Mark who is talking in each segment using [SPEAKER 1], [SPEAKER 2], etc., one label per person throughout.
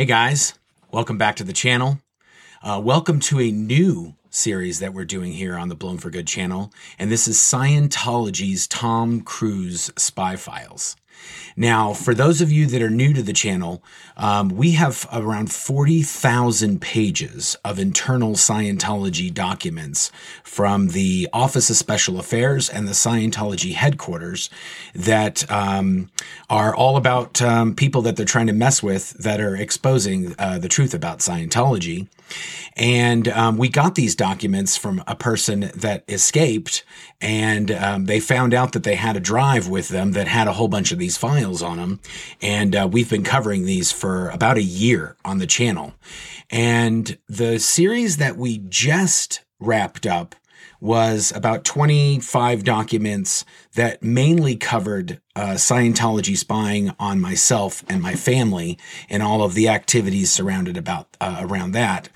[SPEAKER 1] Hey guys, welcome back to the channel. Uh, welcome to a new series that we're doing here on the Blown for Good channel, and this is Scientology's Tom Cruise Spy Files. Now, for those of you that are new to the channel, um, we have around 40,000 pages of internal Scientology documents from the Office of Special Affairs and the Scientology headquarters that um, are all about um, people that they're trying to mess with that are exposing uh, the truth about Scientology. And um, we got these documents from a person that escaped, and um, they found out that they had a drive with them that had a whole bunch of these files on them. And uh, we've been covering these for about a year on the channel. And the series that we just wrapped up was about 25 documents that mainly covered uh, Scientology spying on myself and my family and all of the activities surrounded about uh, around that.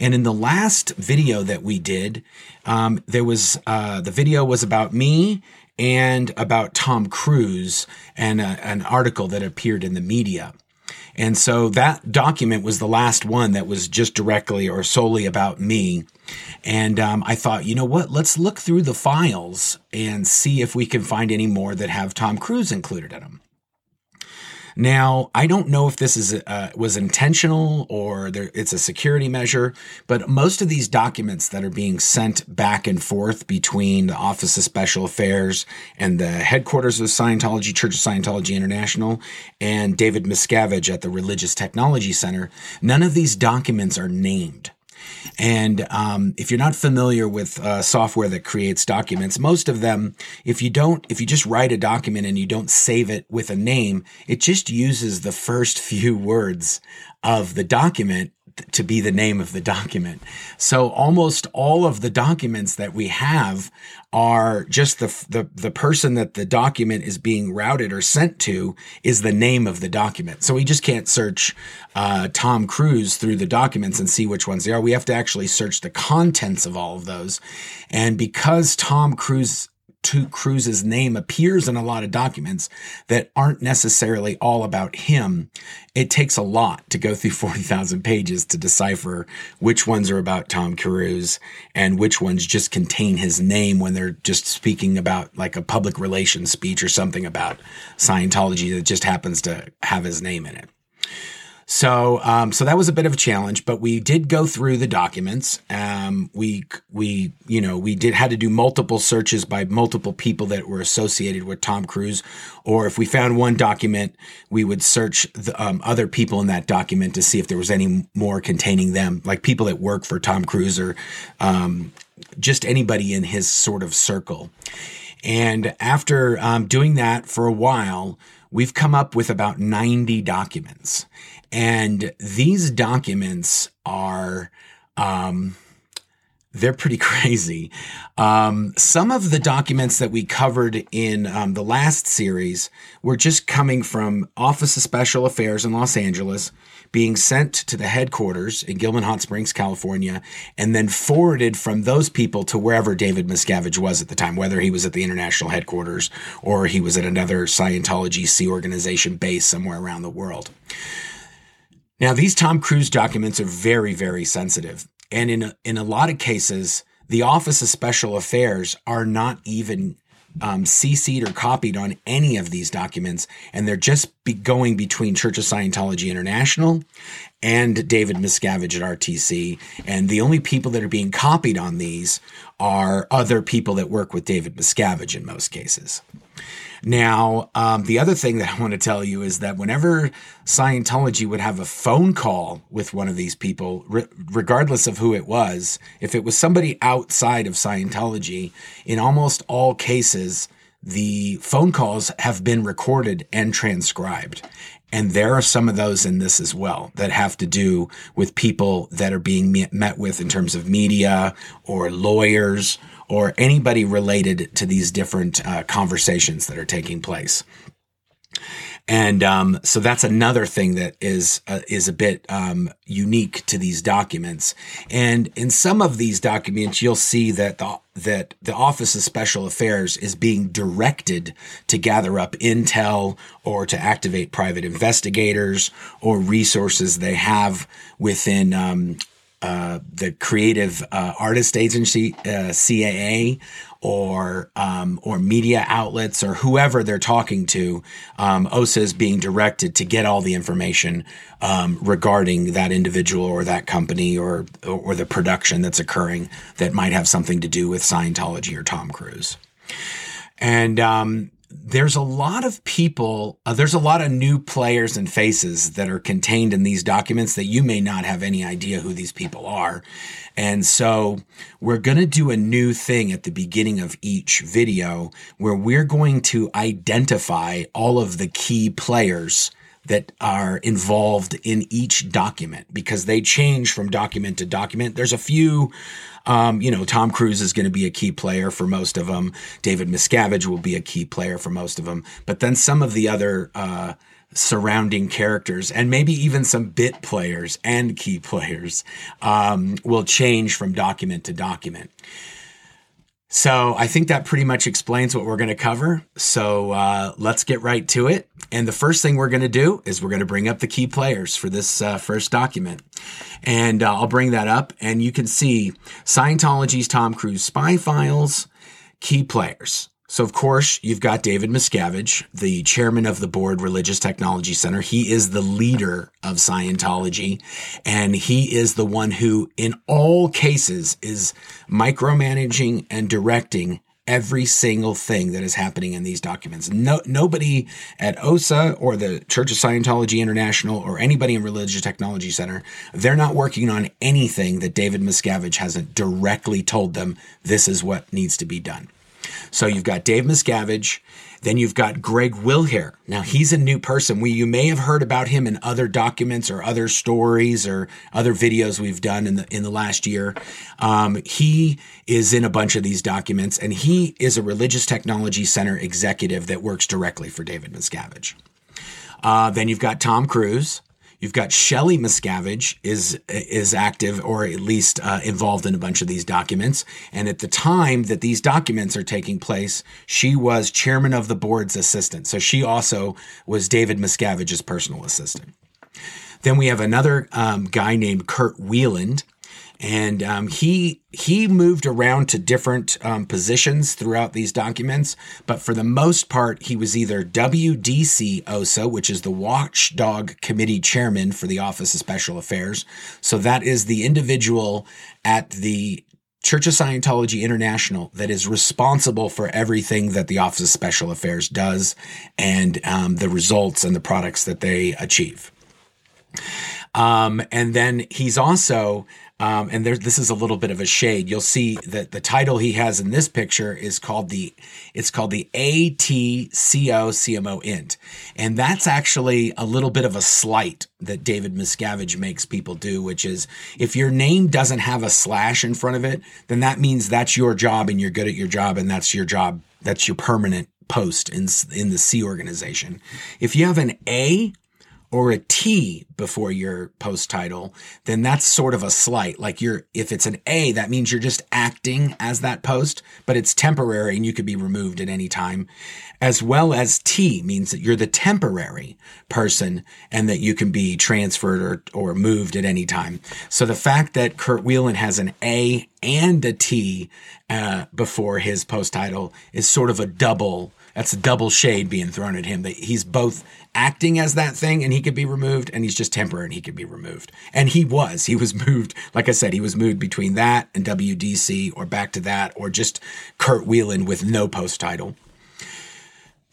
[SPEAKER 1] And in the last video that we did, um, there was uh, the video was about me and about Tom Cruise and a, an article that appeared in the media. And so that document was the last one that was just directly or solely about me. And um, I thought, you know what? Let's look through the files and see if we can find any more that have Tom Cruise included in them. Now, I don't know if this is uh, was intentional or there, it's a security measure, but most of these documents that are being sent back and forth between the Office of Special Affairs and the headquarters of Scientology, Church of Scientology International, and David Miscavige at the Religious Technology Center, none of these documents are named. And um, if you're not familiar with uh, software that creates documents, most of them, if you don't, if you just write a document and you don't save it with a name, it just uses the first few words of the document to be the name of the document. So almost all of the documents that we have are just the, the, the person that the document is being routed or sent to is the name of the document. So we just can't search uh, Tom Cruise through the documents and see which ones they are. We have to actually search the contents of all of those. And because Tom Cruise to Cruise's name appears in a lot of documents that aren't necessarily all about him. It takes a lot to go through 40,000 pages to decipher which ones are about Tom Cruise and which ones just contain his name when they're just speaking about like a public relations speech or something about Scientology that just happens to have his name in it. So, um, so that was a bit of a challenge, but we did go through the documents. Um, we, we, you know, we did had to do multiple searches by multiple people that were associated with Tom Cruise, or if we found one document, we would search the, um, other people in that document to see if there was any more containing them, like people that work for Tom Cruise or um, just anybody in his sort of circle. And after um, doing that for a while, we've come up with about 90 documents. And these documents are, um, they're pretty crazy. Um, some of the documents that we covered in um, the last series were just coming from Office of Special Affairs in Los Angeles, being sent to the headquarters in Gilman Hot Springs, California, and then forwarded from those people to wherever David Miscavige was at the time, whether he was at the international headquarters or he was at another Scientology Sea organization base somewhere around the world. Now, these Tom Cruise documents are very, very sensitive. And in a, in a lot of cases, the Office of Special Affairs are not even um, CC'd or copied on any of these documents, and they're just be going between Church of Scientology International and David Miscavige at RTC. And the only people that are being copied on these are other people that work with David Miscavige in most cases. Now, um, the other thing that I want to tell you is that whenever Scientology would have a phone call with one of these people, re- regardless of who it was, if it was somebody outside of Scientology, in almost all cases, the phone calls have been recorded and transcribed. And there are some of those in this as well that have to do with people that are being met with in terms of media or lawyers or anybody related to these different uh, conversations that are taking place. And um, so that's another thing that is uh, is a bit um, unique to these documents. And in some of these documents, you'll see that the that the Office of Special Affairs is being directed to gather up intel or to activate private investigators or resources they have within um, uh, the Creative uh, Artist Agency, uh, CAA, or um, or media outlets or whoever they're talking to, um, OSA is being directed to get all the information um, regarding that individual or that company or or the production that's occurring that might have something to do with Scientology or Tom Cruise. And um, there's a lot of people, uh, there's a lot of new players and faces that are contained in these documents that you may not have any idea who these people are. And so we're going to do a new thing at the beginning of each video where we're going to identify all of the key players that are involved in each document because they change from document to document. There's a few, um, you know, Tom Cruise is going to be a key player for most of them. David Miscavige will be a key player for most of them. But then some of the other, uh, surrounding characters and maybe even some bit players and key players um, will change from document to document. So I think that pretty much explains what we're going to cover. So uh, let's get right to it. And the first thing we're going to do is we're going to bring up the key players for this uh, first document. And uh, I'll bring that up, and you can see Scientology's Tom Cruise spy files, key players. So, of course, you've got David Miscavige, the chairman of the board Religious Technology Center. He is the leader of Scientology, and he is the one who, in all cases, is micromanaging and directing every single thing that is happening in these documents. No, nobody at OSA or the Church of Scientology International or anybody in Religious Technology Center, they're not working on anything that David Miscavige hasn't directly told them this is what needs to be done. So you've got Dave Miscavige. Then you've got Greg Wilhere. Now he's a new person. We you may have heard about him in other documents or other stories or other videos we've done in the in the last year. Um, he is in a bunch of these documents, and he is a religious technology center executive that works directly for David Miscavige. Uh, then you've got Tom Cruise. You've got Shelley Miscavige is is active or at least uh, involved in a bunch of these documents. And at the time that these documents are taking place, she was chairman of the board's assistant. So she also was David Miscavige's personal assistant. Then we have another um, guy named Kurt Wieland and um, he he moved around to different um, positions throughout these documents, but for the most part, he was either WDC OSA, which is the Watchdog Committee Chairman for the Office of Special Affairs. So that is the individual at the Church of Scientology International that is responsible for everything that the Office of Special Affairs does and um, the results and the products that they achieve. Um, and then he's also um, and there, this is a little bit of a shade. You'll see that the title he has in this picture is called the it's called the ATCO CMO Int, and that's actually a little bit of a slight that David Miscavige makes people do, which is if your name doesn't have a slash in front of it, then that means that's your job and you're good at your job and that's your job. That's your permanent post in in the Sea organization. If you have an A or a T before your post title, then that's sort of a slight. Like you're, if it's an A, that means you're just acting as that post, but it's temporary and you could be removed at any time. As well as T means that you're the temporary person and that you can be transferred or, or moved at any time. So the fact that Kurt Wieland has an A and a T uh, before his post title is sort of a double that's a double shade being thrown at him that he's both acting as that thing and he could be removed and he's just temporary and he could be removed. And he was. He was moved like i said he was moved between that and wdc or back to that or just kurt wieland with no post title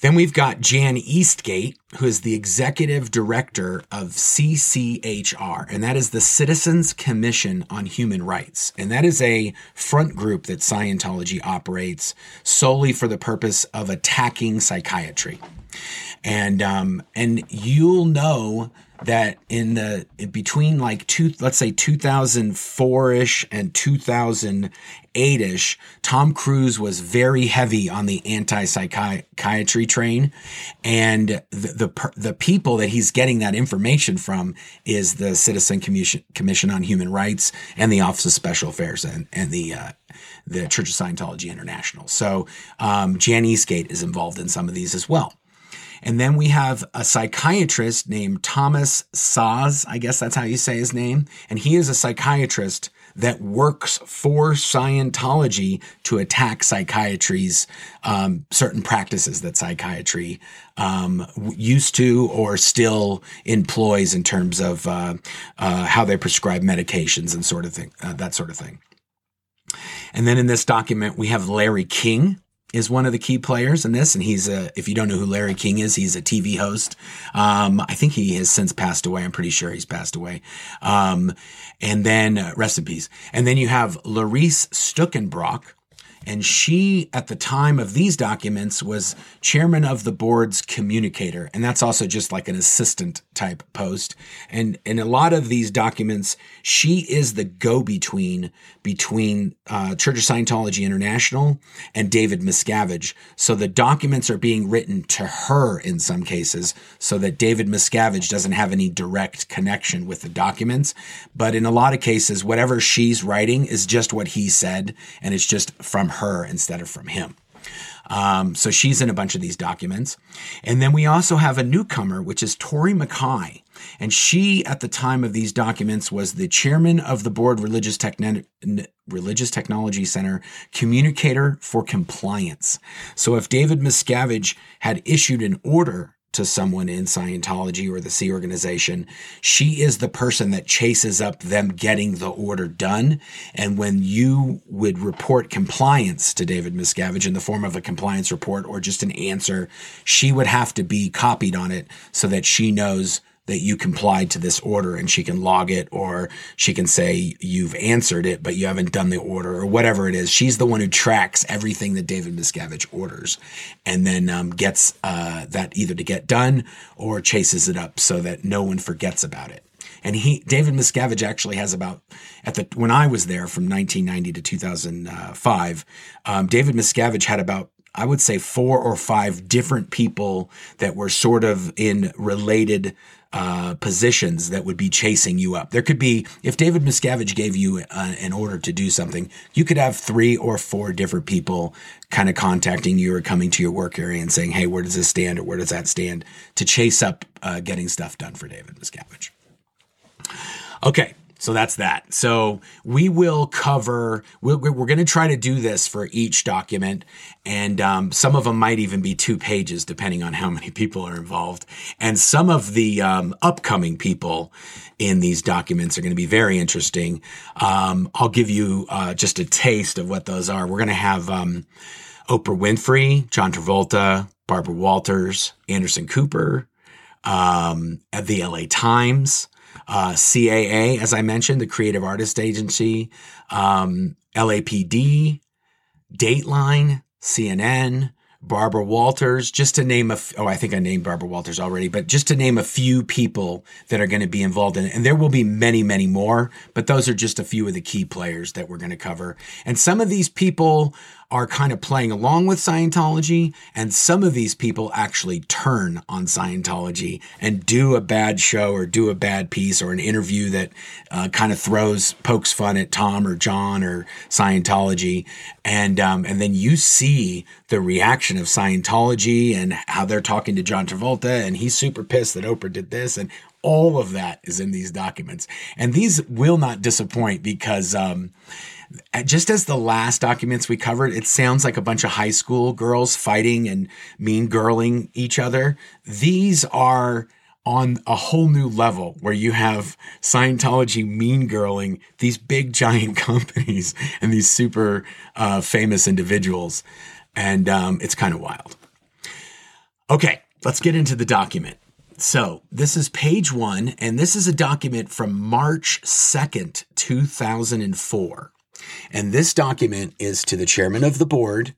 [SPEAKER 1] then we've got Jan Eastgate, who is the executive director of CCHR, and that is the Citizens Commission on Human Rights. And that is a front group that Scientology operates solely for the purpose of attacking psychiatry. And um, and you'll know that in the in between like two let's say 2004ish and 2008ish tom cruise was very heavy on the anti-psychiatry train. And the, the the people that he's getting that information from is the citizen commission commission on human rights and the office of special affairs and and the uh, the church of scientology international. So um, jan eastgate is involved in some of these as well and then we have a psychiatrist named Thomas Szasz. I guess that's how you say his name. And he is a psychiatrist that works for Scientology to attack psychiatry's um, certain practices that psychiatry um, used to or still employs in terms of uh, uh, how they prescribe medications and sort of thing, uh, that sort of thing. And then in this document, we have Larry King, is one of the key players in this, and he's a. If you don't know who Larry King is, he's a TV host. Um, I think he has since passed away. I'm pretty sure he's passed away. Um, and then uh, peace. And then you have Laurisse Stuckenbrock, and she, at the time of these documents, was chairman of the board's communicator. And that's also just like an assistant type post. And in a lot of these documents, she is the go between between uh, Church of Scientology International and David Miscavige. So the documents are being written to her in some cases so that David Miscavige doesn't have any direct connection with the documents. But in a lot of cases, whatever she's writing is just what he said, and it's just from her instead of from him. Um, so she's in a bunch of these documents. And then we also have a newcomer, which is Tori McKay. And she, at the time of these documents, was the chairman of the board Religious, Techn- Religious Technology Center communicator for compliance. So if David Miscavige had issued an order to someone in Scientology or the Sea organization, she is the person that chases up them getting the order done. And when you would report compliance to David Miscavige in the form of a compliance report or just an answer, she would have to be copied on it so that she knows that you complied to this order and she can log it or she can say you've answered it but you haven't done the order or whatever it is. She's the one who tracks everything that david miscavige orders and then um, gets uh, that either to get done or chases it up so that no one forgets about it. And he david miscavige actually has about at the when i was there from 1990 to 2005 um, david miscavige had about I would say four or five different people that were sort of in related uh, positions that would be chasing you up. There could be, if David Miscavige gave you uh, an order to do something, you could have three or four different people kind of contacting you or coming to your work area and saying, hey, where does this stand or where does that stand to chase up uh, getting stuff done for David Miscavige. Okay, so that's that. So we will cover, we we are going to try to do this for each document. And um, some of them might even be two pages, depending on how many people are involved. And some of the um, upcoming people in these documents are going to be very interesting. Um, I'll give you uh, just a taste of what those are. We're going to have um, Oprah Winfrey, John Travolta, Barbara Walters, Anderson Cooper, um, at the LA Times uh, CAA, as I mentioned, the Creative Artist Agency, um, LAPD, Dateline, CNN, Barbara Walters, just to name a, f- oh, I think I named Barbara Walters already, but just to name a few people that are going to be involved in it. And there will be many, many more, but those are just a few of the key players that we're going to cover. And some of these people are kind of playing along with Scientology, and some of these people actually turn on Scientology and do a bad show or do a bad piece or an interview that uh, kind of throws pokes fun at Tom or John or Scientology, and um, and then you see the reaction of Scientology and how they're talking to John Travolta, and he's super pissed that Oprah did this, and all of that is in these documents, and these will not disappoint because. Um, just as the last documents we covered, it sounds like a bunch of high school girls fighting and mean girling each other. These are on a whole new level where you have Scientology mean girling these big giant companies and these super uh, famous individuals. And um, it's kind of wild. Okay, let's get into the document. So, this is page one, and this is a document from March 2nd, 2004. And this document is to the chairman of the board,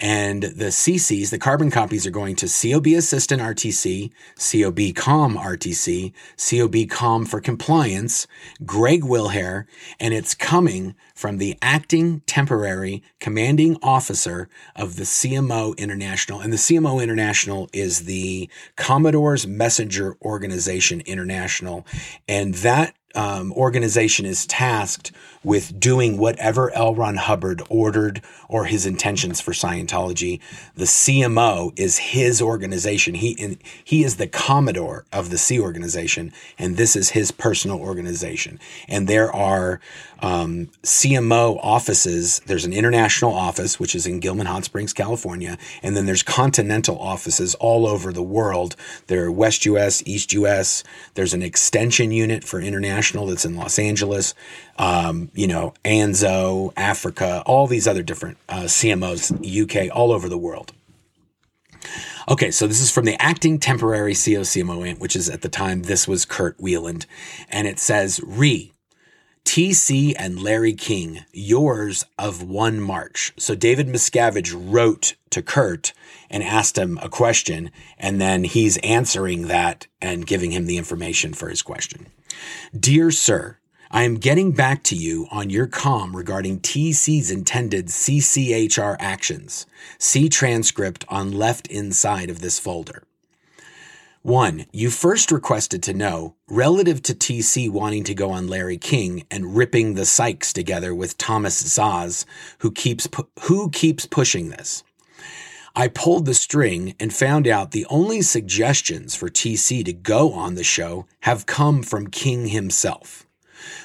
[SPEAKER 1] And the CCs, the carbon copies, are going to COB Assistant RTC, COB Com RTC, COB Com for Compliance, Greg Wilhere, and it's coming from the acting temporary commanding officer of the CMO International. And the CMO International is the Commodore's Messenger Organization International. And that um, organization is tasked with doing whatever L. Ron Hubbard ordered or his intentions for Scientology. The CMO is his organization. He he is the commodore of the Sea organization, and this is his personal organization. And there are um, CMO offices. There's an international office, which is in Gilman Hot Springs, California, and then there's continental offices all over the world. There are West US, East US. There's an extension unit for international that's in Los Angeles um, you know, Anzo, Africa, all these other different uh, CMOs, UK, all over the world. Okay, so this is from the acting temporary COCMO, which is at the time this was Kurt Wieland, and it says re TC and Larry King, yours of one March. So David Miscavige wrote to Kurt and asked him a question, and then he's answering that and giving him the information for his question. Dear Sir, I am getting back to you on your com regarding TC's intended CCHR actions. See transcript on left inside of this folder. 1. You first requested to know, relative to TC wanting to go on Larry King and ripping the psychs together with Thomas Szasz, who keeps, pu- who keeps pushing this. I pulled the string and found out the only suggestions for TC to go on the show have come from King himself.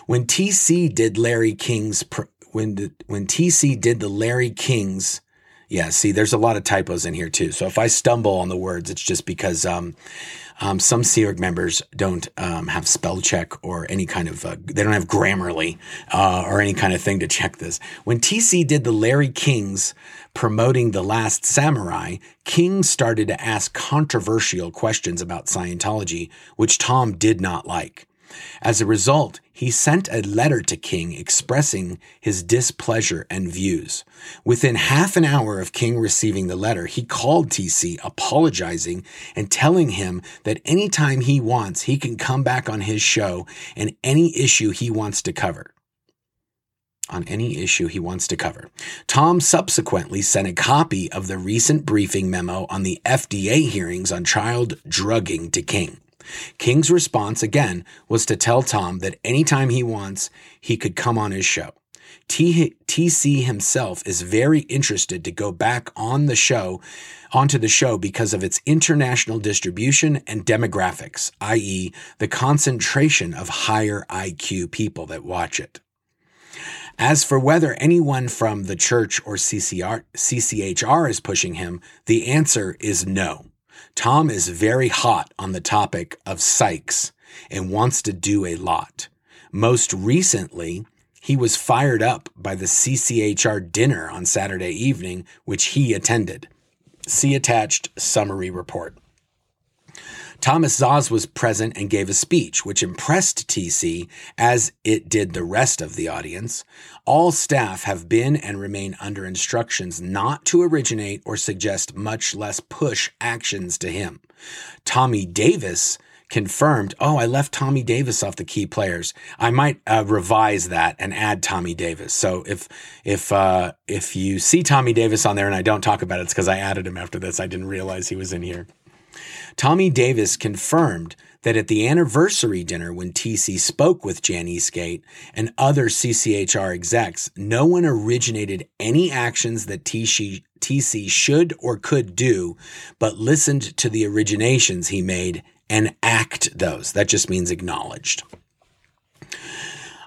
[SPEAKER 1] When TC did Larry King's when when TC did the Larry King's yeah, see, there's a lot of typos in here too. So if I stumble on the words, it's just because um, um, some Sea Org members don't um, have spell check or any kind of, uh, they don't have Grammarly uh, or any kind of thing to check this. When TC did the Larry Kings promoting The Last Samurai, King started to ask controversial questions about Scientology, which Tom did not like. As a result, he sent a letter to King expressing his displeasure and views. Within half an hour of King receiving the letter, he called TC apologizing and telling him that anytime he wants, he can come back on his show and any issue he wants to cover on any issue he wants to cover. Tom subsequently sent a copy of the recent briefing memo on the FDA hearings on child drugging to King. King's response, again, was to tell Tom that anytime he wants, he could come on his show. T- TC himself is very interested to go back on the show, onto the show because of its international distribution and demographics, i.e., the concentration of higher IQ people that watch it. As for whether anyone from the church or CCR, CCHR is pushing him, the answer is no. Tom is very hot on the topic of psychs and wants to do a lot. Most recently, he was fired up by the CCHR dinner on Saturday evening, which he attended. See attached summary report. Thomas Szasz was present and gave a speech, which impressed TC as it did the rest of the audience. All staff have been and remain under instructions not to originate or suggest, much less push actions to him. Tommy Davis confirmed, oh, I left Tommy Davis off the key players. I might uh, revise that and add Tommy Davis. So if if uh, if you see Tommy Davis on there and I don't talk about it, it's because I added him after this. I didn't realize he was in here. Tommy Davis confirmed that at the anniversary dinner when TC spoke with Jan Eastgate and other CCHR execs, no one originated any actions that TC, TC should or could do, but listened to the originations he made and act those. That just means acknowledged.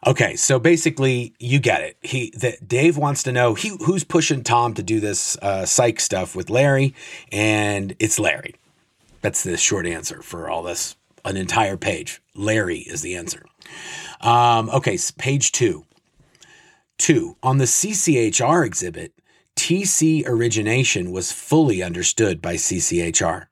[SPEAKER 1] Okay, so basically, you get it. He that Dave wants to know he, who's pushing Tom to do this uh, psych stuff with Larry, and it's Larry. That's the short answer for all this. An entire page. Larry is the answer. Um, okay, page two. Two, on the CCHR exhibit, TC origination was fully understood by CCHR.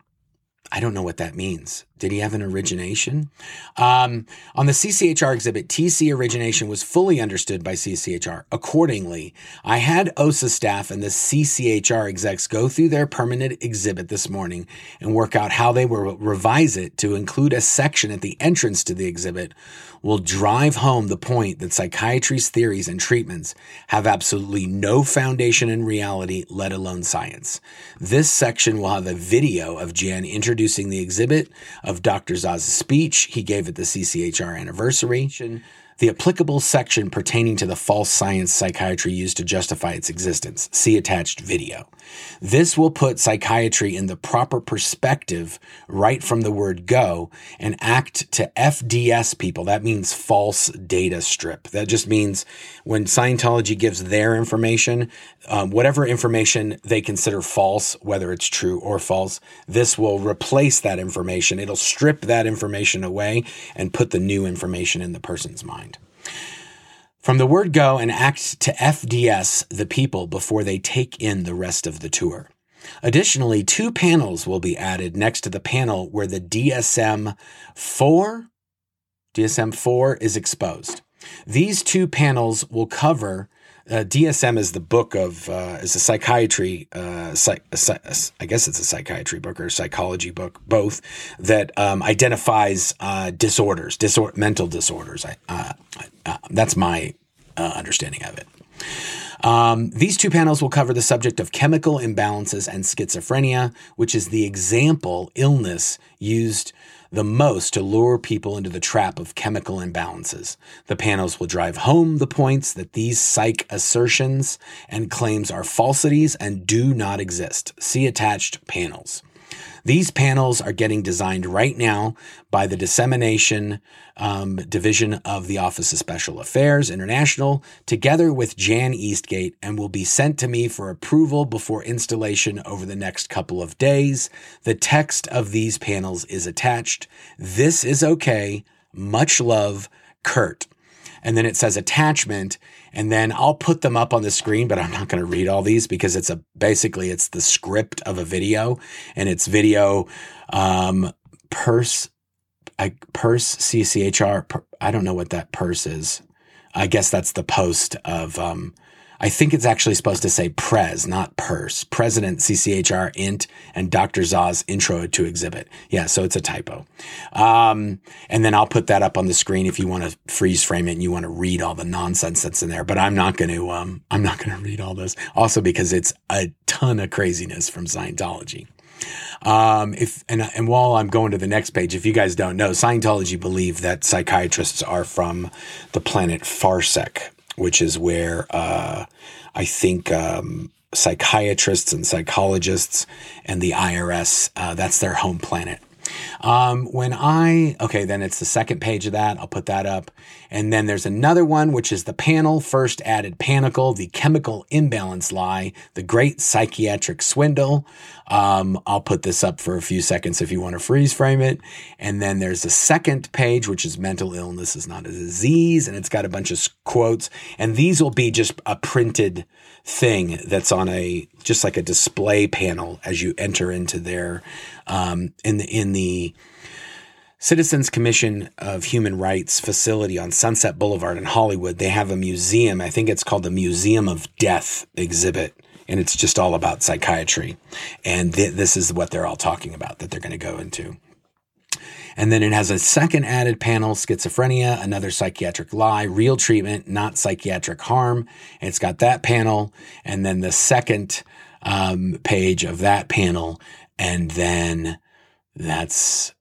[SPEAKER 1] I don't know what that means. Did he have an origination? Um, on the CCHR exhibit, TC origination was fully understood by CCHR. Accordingly, I had OSA staff and the CCHR execs go through their permanent exhibit this morning and work out how they will revise it to include a section at the entrance to the exhibit will drive home the point that psychiatry's theories and treatments have absolutely no foundation in reality, let alone science. This section will have a video of Jan introducing the exhibit, of Dr. Szasz's speech he gave at the CCHR anniversary, the applicable section pertaining to the false science psychiatry used to justify its existence. See attached video. This will put psychiatry in the proper perspective right from the word go and act to FDS people. That means false data strip. That just means when Scientology gives their information, um, whatever information they consider false, whether it's true or false, this will replace that information. It'll strip that information away and put the new information in the person's mind. From the word go and act to FDS the people before they take in the rest of the tour. Additionally, two panels will be added next to the panel where the DSM 4 DSM 4 is exposed. These two panels will cover uh, DSM is the book of uh, is a psychiatry uh, psych, I guess it's a psychiatry book or psychology book, both that um, identifies uh, disorders, disor- mental disorders. I, uh, uh, that's my understanding of it. Um, these two panels will cover the subject of chemical imbalances and schizophrenia, which is the example illness used the most to lure people into the trap of chemical imbalances. The panels will drive home the points that these psych assertions and claims are falsities and do not exist. See attached panels. These panels are getting designed right now by the Dissemination um, Division of the Office of Special Affairs International, together with Jan Eastgate, and will be sent to me for approval before installation over the next couple of days. The text of these panels is attached. This is okay. Much love, Kurt and then it says attachment and then I'll put them up on the screen but I'm not going to read all these because it's a basically it's the script of a video and it's video um purse I purse CCHR per, I don't know what that purse is. I guess that's the post of um I think it's actually supposed to say Prez, not Purse. President CCHR int and Dr. Szasz intro to exhibit. Yeah, so it's a typo. Um, and then I'll put that up on the screen if you want to freeze frame it and you want to read all the nonsense that's in there. But I'm not going to. Um, I'm not going to read all this. Also because it's a ton of craziness from Scientology. Um, if and and while I'm going to the next page, if you guys don't know, Scientology believe that psychiatrists are from the planet Farsec, which is where uh, I think um, psychiatrists and psychologists and the IRS, uh, that's their home planet. Um, when I, okay, then it's the second page of that. I'll put that up. And then there's another one, which is the panel first added panicle, the chemical imbalance lie, the great psychiatric swindle. Um, I'll put this up for a few seconds if you want to freeze frame it. And then there's a second page, which is mental illness is not a disease. And it's got a bunch of quotes. And these will be just a printed thing that's on a, just like a display panel as you enter into their, um, in the, in the, Citizens Commission of Human Rights facility on Sunset Boulevard in Hollywood. They have a museum. I think it's called the Museum of Death exhibit and it's just all about psychiatry. And th- this is what they're all talking about that they're going to go into. And then it has a second added panel schizophrenia, another psychiatric lie, real treatment, not psychiatric harm. And it's got that panel. And then the second um, page of that panel. And then that's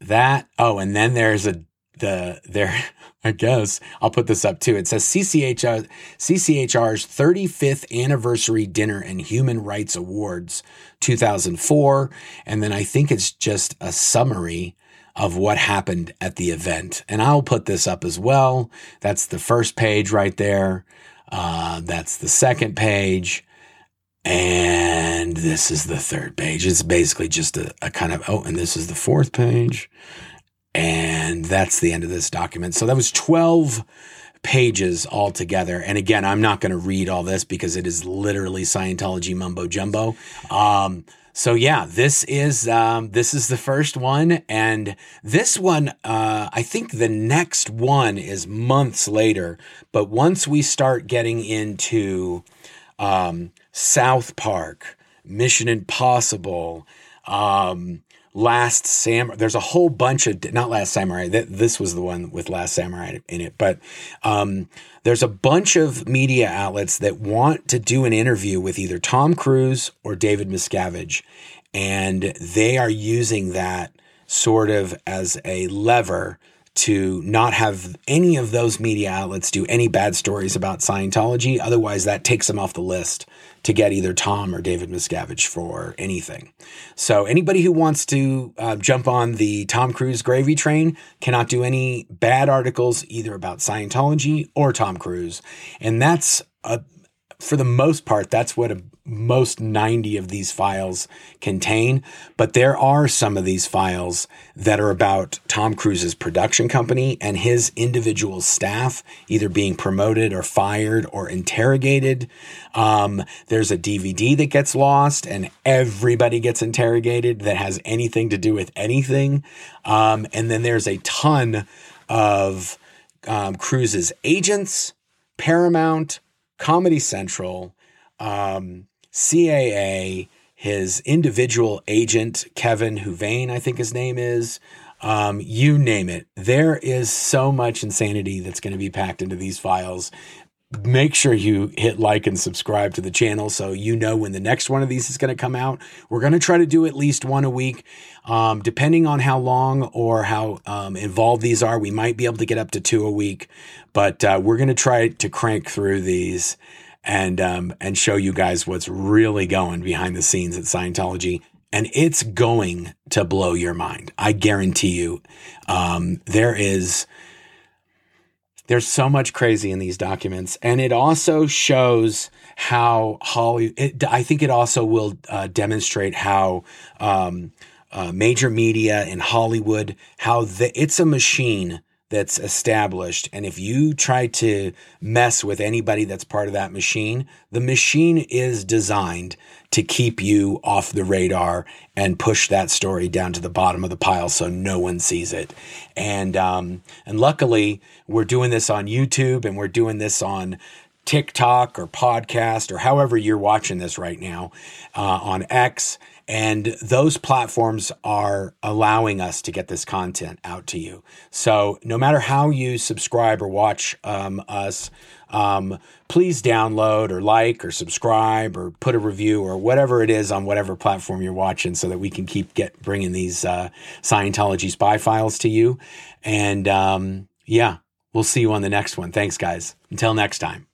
[SPEAKER 1] that. Oh, and then there's a, the, there, I guess I'll put this up too. It says CCHR, CCHR's 35th anniversary dinner and human rights awards 2004. And then I think it's just a summary of what happened at the event. And I'll put this up as well. That's the first page right there. Uh, that's the second page. And this is the third page. It's basically just a, a kind of, oh, and this is the fourth page. And that's the end of this document. So that was 12 pages altogether. And again, I'm not going to read all this because it is literally Scientology mumbo jumbo. Um, so yeah, this is um, this is the first one, and this one, uh, I think the next one is months later. But once we start getting into um, South Park, Mission Impossible, um, Last Samurai. There's a whole bunch of not Last Samurai. That this was the one with Last Samurai in it, but um, there's a bunch of media outlets that want to do an interview with either Tom Cruise or David Miscavige, and they are using that sort of as a lever to not have any of those media outlets do any bad stories about Scientology. Otherwise, that takes them off the list to get either Tom or David Miscavige for anything. So, anybody who wants to uh, jump on the Tom Cruise gravy train cannot do any bad articles either about Scientology or Tom Cruise. And that's a for the most part, that's what a, most 90 of these files contain. But there are some of these files that are about Tom Cruise's production company and his individual staff either being promoted or fired or interrogated. Um, there's a DVD that gets lost and everybody gets interrogated that has anything to do with anything. Um, and then there's a ton of um, Cruise's agents, Paramount, Comedy Central, um, CAA, his individual agent, Kevin Huvane, I think his name is. Um, you name it. There is so much insanity that's going to be packed into these files. Make sure you hit like and subscribe to the channel so you know when the next one of these is going to come out. We're going to try to do at least one a week. Um, depending on how long or how um, involved these are, we might be able to get up to two a week. But uh, we're going to try to crank through these and um, and show you guys what's really going behind the scenes at Scientology. And it's going to blow your mind. I guarantee you. Um, there is there's so much crazy in these documents, and it also shows how Holly. It, I think it also will uh, demonstrate how um, uh, major media in Hollywood, how the, it's a machine that's established. And if you try to mess with anybody that's part of that machine, the machine is designed to keep you off the radar and push that story down to the bottom of the pile so no one sees it. And um, and luckily, we're doing this on YouTube and we're doing this on TikTok or podcast or however you're watching this right now uh, on X and those platforms are allowing us to get this content out to you. So, no matter how you subscribe or watch um, us, um, please download or like or subscribe or put a review or whatever it is on whatever platform you're watching so that we can keep get bringing these uh, Scientology spy files to you. And um, yeah, we'll see you on the next one. Thanks, guys. Until next time.